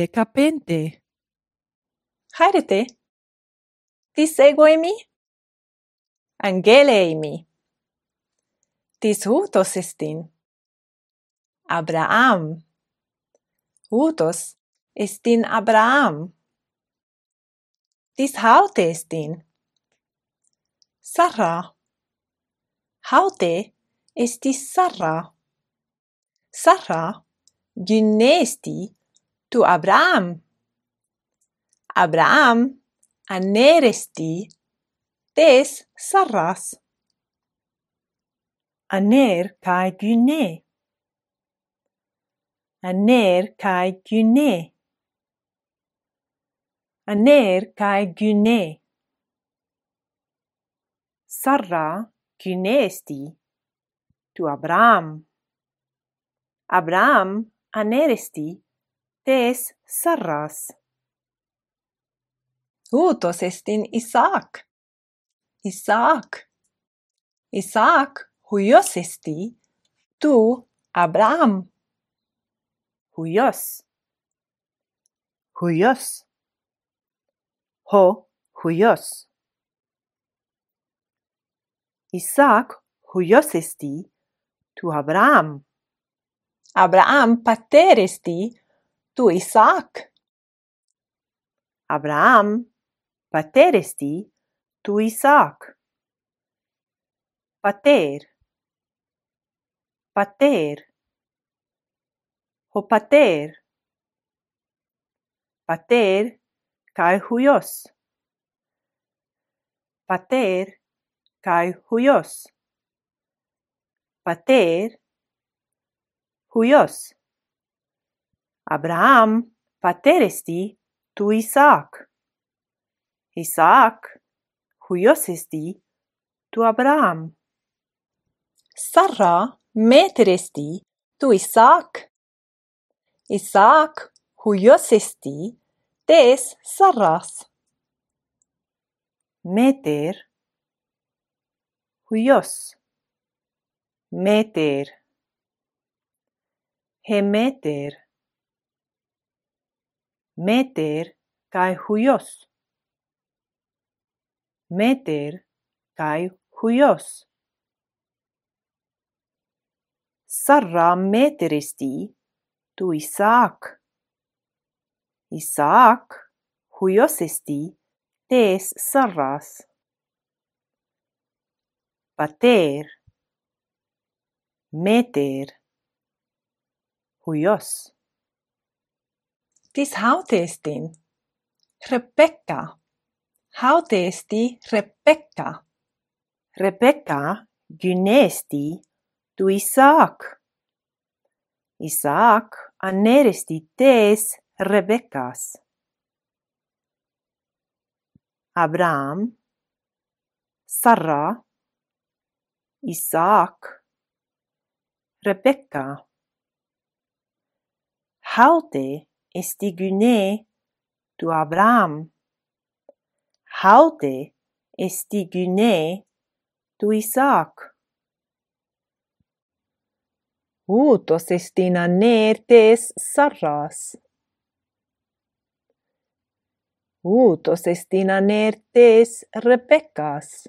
decapente. Hayrete. Tis egoemi? Angeleimi. Tis hutos estin. Abraham. Hutos estin Abraham. Tis haute estin. Sarra. Haute estis Sarra. Sarra gynesti tu Abraham. Abraham aneresti tes Sarras. Aner kai gyne. Aner kai gyne. Aner kai gyne. Sarra gynesti tu Abraham. Abraham aneresti tes Sarras. Utos estin Isaac. Isaac. Isaac huios esti tu Abraham. Huios. Huios. Ho huios. Isaac huios esti tu Abraham. Abraham pater esti tu Isaac. Abraham pater esti tu Isaac. Pater. Pater. Ho pater. Pater kai huios. Pater kai huios. Pater huios. Abraham pateresti tu Isaac. Isaac huios esti tu Abraham. Sarra meteresti tu Isaac. Isaac huios esti tes sarras. Meter huios. Meter. Hemeter meter kai huios. Meter kai huios. Sarra meteristi tu Isaac. Isaac huiosesti tes sarras. Pater meter huios. Tis haute estin. Rebecca. Haute esti Rebecca. Rebecca günesti du Isaac. Isaac aneresti tes Rebeccas. Abraham, Sarah, Isaac, Rebecca. Haute Estigune to Abraham. Haute estigune to Isaac. Utos sestina ner tes Saras. Uto sestina ner tes Rebekas.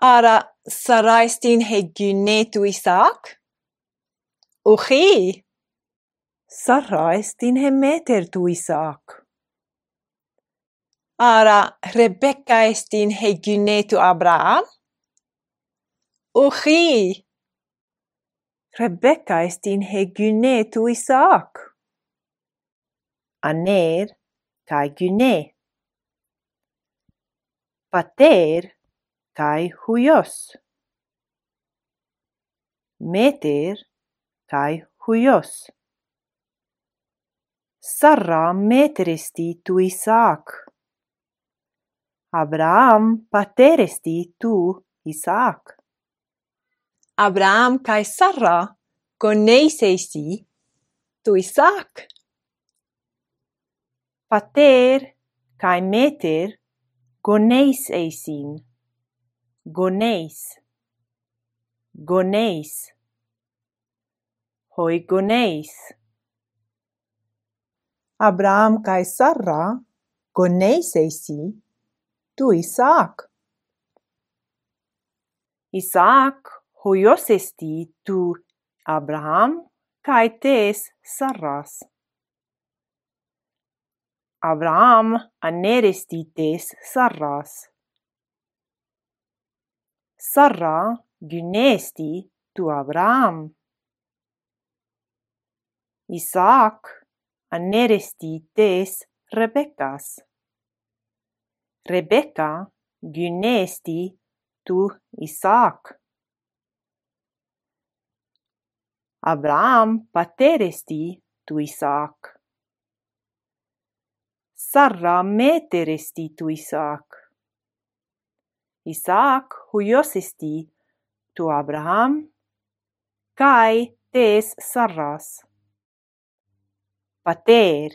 Ara Sarai steigune to Isaac. Oghi Sara est in Hemeter tu Isaac. Ara Rebecca est in Hegune tu Abraham? Uchi! Rebecca est in Hegune tu Isaac. Aner kai Gune. Pater kai Huios. Meter kai Huios. Sarram meteresti tu Isaac. Abraham pateresti tu Isaac. Abraham kai Sarra coneisesti tu Isaac. Pater kai meter goneis eisin. Goneis. Goneis. Hoi goneis. Abraham kai Sarra, Goneisesi, tu Isaac. Isaac hoios esti tu Abraham kai tes Sarras. Abraham aneresti tes Sarras. Sarra gynesti tu Abraham. Isaac aneresti tes Rebekkas. Rebekka gynesti tu Isaac. Abraham pateresti tu Isaac. Sarra meteresti tu Isaac. Isaac huios esti tu Abraham, kai tes Sarras pater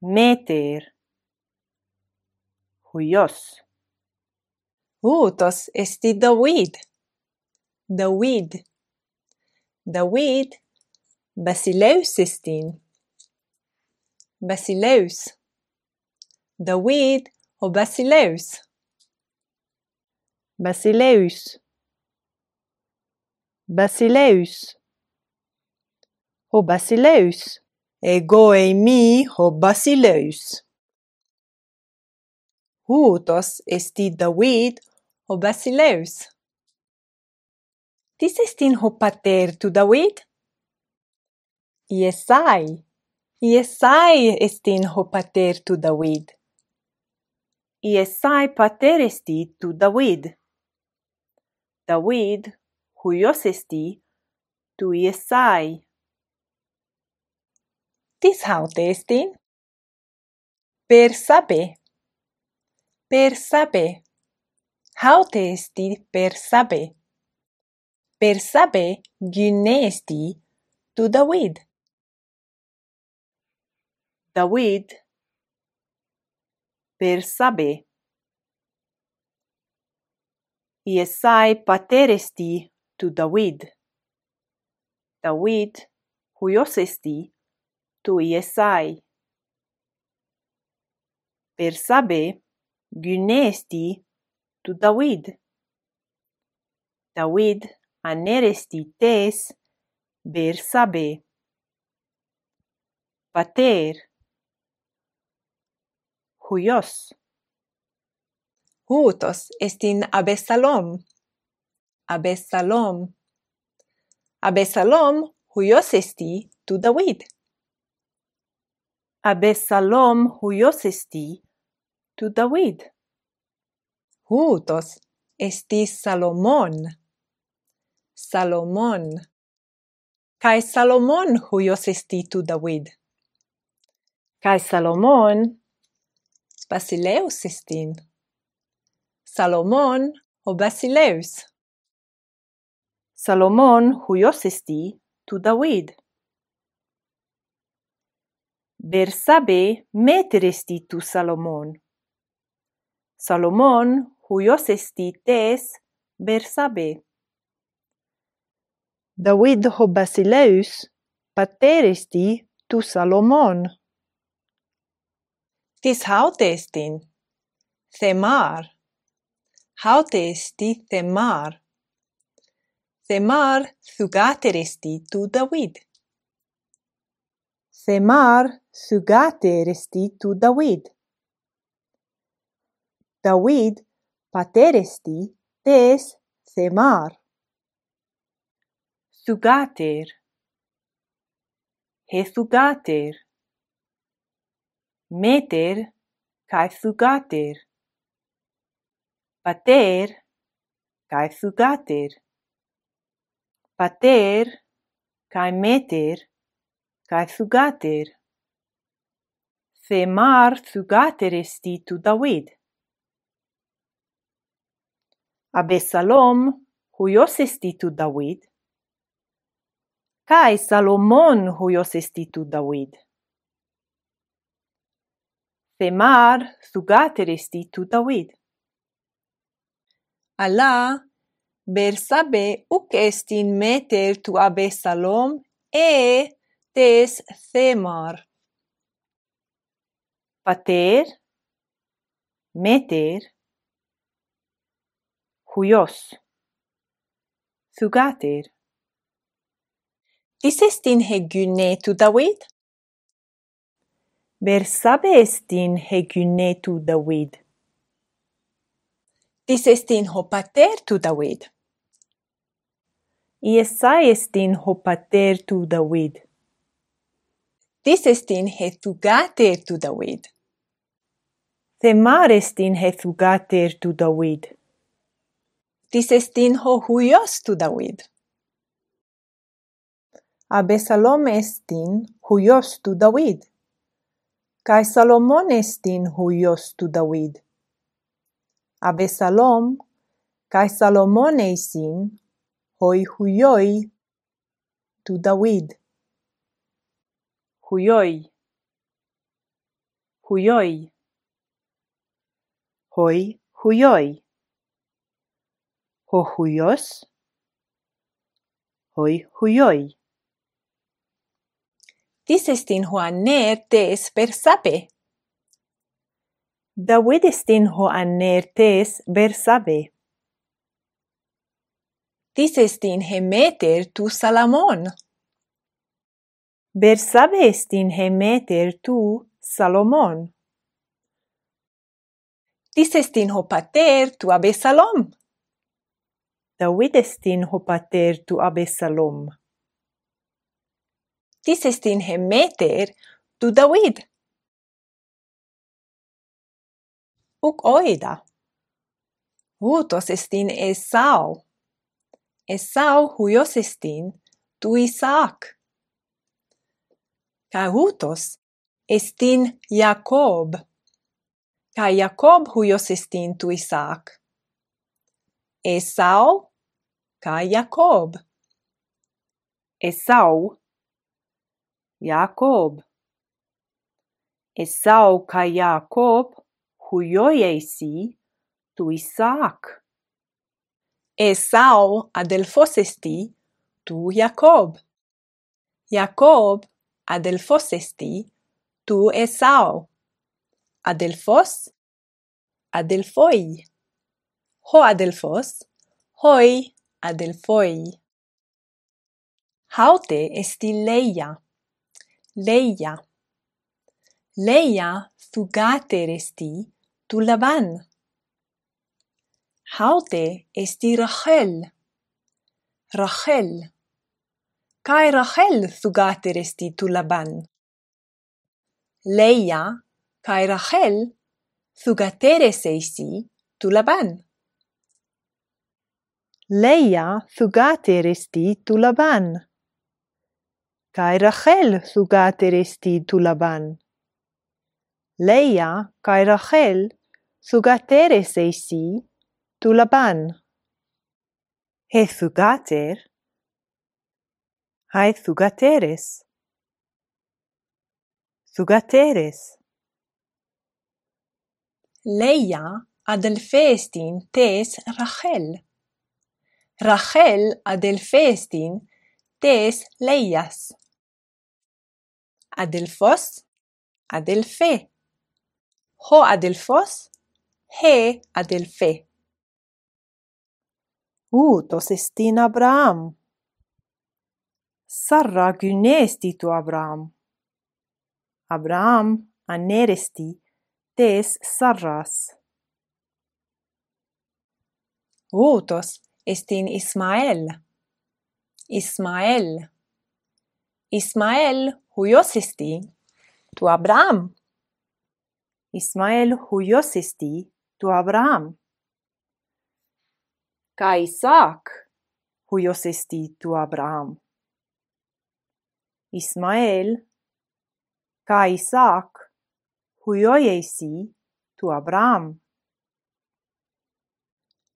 meter huios. Utos esti David David David Basileus estin. Basileus. David o Basileus. Basileus. Basileus ho basileus. Ego eimi ho basileus. Utos esti David ho basileus. Tis estin ho pater tu David? Iesai. Iesai estin ho pater tu David. Iesai pater esti tu David. David, huios esti, tu Iesai. Dishautestin? Per sape. Per sape. Hautesti per sape. Per sape gynesti to David. David per sape. Iesai pateresti to David. David huiosesti tu esai. Bersabe gynesti tu David. David aneresti tes Bersabe. Pater Huios Hutos est in Abesalom. Abesalom. Abesalom huios esti tu David. Abessalom huios esti tu David. Hutos estis Salomon. Salomon. Kai Salomon huios esti tu David. Kai Salomon Basileus estin. Salomon o Basileus. Salomon huios esti tu David. Bersabe meter esti tu Salomon. Salomon huios esti tes Bersabe. David ho Basileus pater esti tu Salomon. Tis haute estin, themar. Haute esti themar. Themar thugater esti tu David. Semar sugate restitu David. David pateresti tes Semar. Sugater. Hesugater. Meter kai sugater. Pater kai sugater. Pater kai meter cae fugater. Themar fugater esti tu David. Abesalom huios esti tu David. Kai Salomon huios esti tu David. Themar fugater esti tu David. Alla Bersabe uc estin meter tu Abesalom e tes themar. Pater, meter, huios, thugater. This estin hegune tu David? Bersabe estin hegune tu David. This estin ho pater tu David. Iesa estin ho pater tu David. Tisestin hetugate tu David. Themarestin hethugater tu David. Tisestin ho huios tu David. Abesalom estin huios tu David. Kai Salomon estin huios tu David. Abesalom kai Salomon eisin hoi huioi tu David huioi. Huioi. Hoi huioi. Ho huios. Hoi huioi. Tisestin hoannertes per sape. Dawidestin hoannertes ber estin he hemeter tu salamon. Bersabestin Hemeter tu Salomon. Disestin hopater tu abesalom. Davidestin hopater tu abesalom. Disestin Hemeter tu David. Uc oida. Utos estin Esau. Esau huios estin tu Isaac autos estin Jacob, Ca Jacob huios estin tu Isaac. Esau, ca Jacob. Esau, Jacob. Esau ca Jacob huioiesi tu Isaac. Esau adelfos esti tu Jacob. Jacob Adelfos esti, tu Esau. Adelfos, Adelfoi. Ho Adelfos, hoi Adelfoi. Haute esti Leia. Leia. Leia thugater esti tu Laban. Haute esti Rachel. Rachel cae Rachel sugate restitu Laban. Leia cae Rachel sugatere seisi tu Laban. Leia sugate resti tu Laban. Cae Rachel sugate resti tu Laban. Leia cae Rachel sugatere seisi tu Laban. He sugater Hai thugateres. Thugateres. Leia adelfestin tes Rachel. Rachel adelfestin tes Leias. Adelfos, adelfe. Ho adelfos, he adelfe. U, uh, tosestin Abraham. Sarra gynesti tu Abraham. Abraham aneresti tes sarras. Utos est in Ismael. Ismael. Ismael huios esti tu Abraham. Ismael huios esti tu Abraham. Ca Isaac huios esti tu Abraham. Ismael, ca Isaac, huioiesi tu Abraham.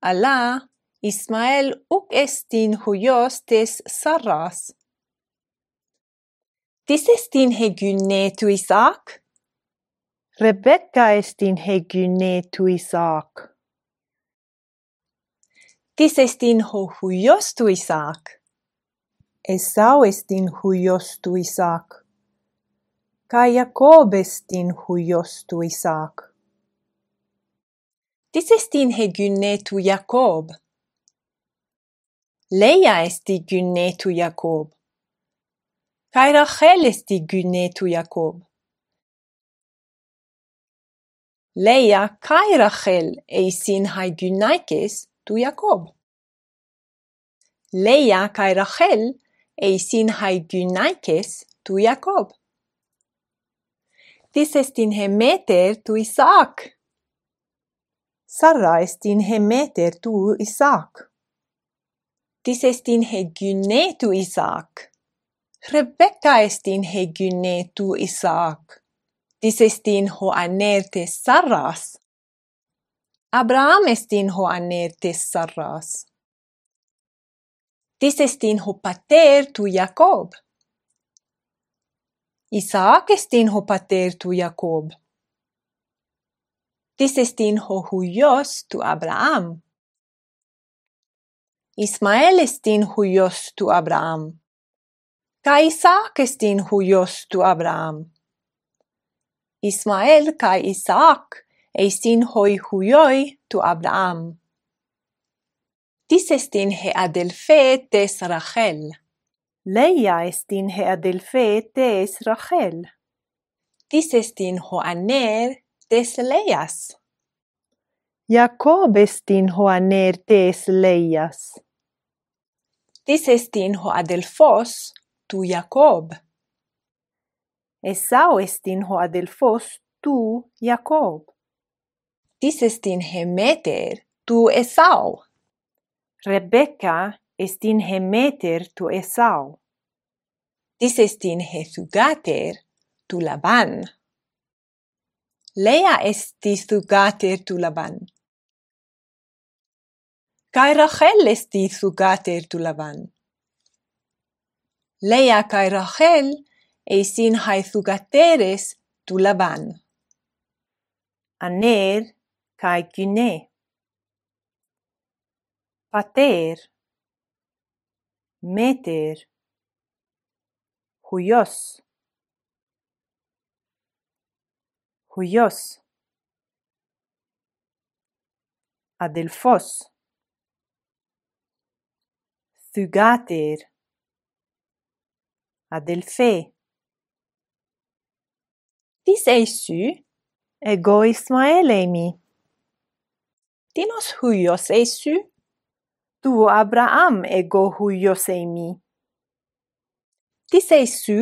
Ala Ismael uc estin huios tes Sarras. Tis estin hegyne tu Isaac? Rebecca estin hegyne tu Isaac. Tis estin ho huios tu Isaac. Esau estin huios tu Isaac. Ca Jacob estin huios tu Isaac. Dis estin he gynne tu Jacob. Leia esti gynne tu Jacob. Kai Rachel esti gynne tu Jacob. Leia kai Rachel eisin hai gynnaikes tu Jacob. Leia kai Rachel eisin hai gynaikes tu Jacob. Tis estin Hemeter tu Isaac. Sarra estin Hemeter tu Isaac. Tis estin he Hegune tu Isaac. Rebecca estin he Hegune tu Isaac. Tis estin ho Hoanerte Sarras. Abraham estin Hoanerte Sarras. This ho pater tu Jacob. Isaac estin ho pater tu Jacob. This ho huios tu Abraham. Ismael estin huios tu Abraham. Ca Isaac estin huios tu Abraham. Ismael ca Isaac estin hoi huioi tu Abraham. Tis estin he Adelfe tes Rachel. Leia estin he Adelfe tes Rachel. Tis estin Joaner tes Leias. Jacob estin Joaner tes Leias. Tis estin ho Adelfos tu Jacob. Esau estin ho Adelfos tu Jacob. Tis estin he Meter tu Esau. Rebecca estin hemeter tu Esau. Tis estin hezugater tu Laban. Lea estis zugater tu Laban. Kai Rachel estis zugater tu Laban. Lea kai Rachel estin hezugateres tu Laban. Aner kai Gune pater meter huyos huyos adelfos thugater adelfe. Dis eisu ego Ismaelemi. Dinos huios eisu tu Abraham ego huiosemi. Ti sei su?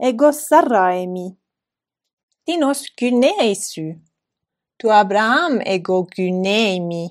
Ego sarraemi. Ti nos kynei su. Tu Abraham ego kyneimi.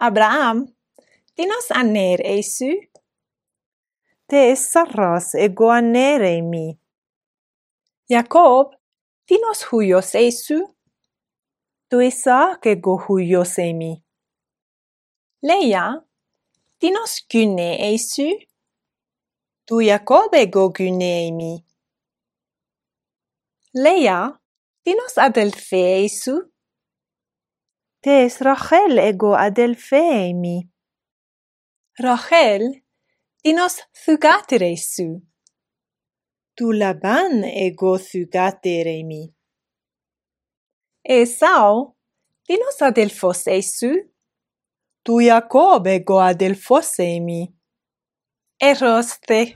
Abraham, ti nos aner esu? Te sarras ego anereimi. Jacob, ti nos huios esu? Tu Isaac ego huiosemi. Leia, dinos güne eisü? Tuya kobe go güneimi? Leia, dinos adelfe eisu? Tes Rachel ego adelfeimi. Rachel, dinos thugater eisu? Tu Laban ego thugateremi. Esau, dinos adelfos eisu, tu Jacobe Goa del Fossemi. Eroste.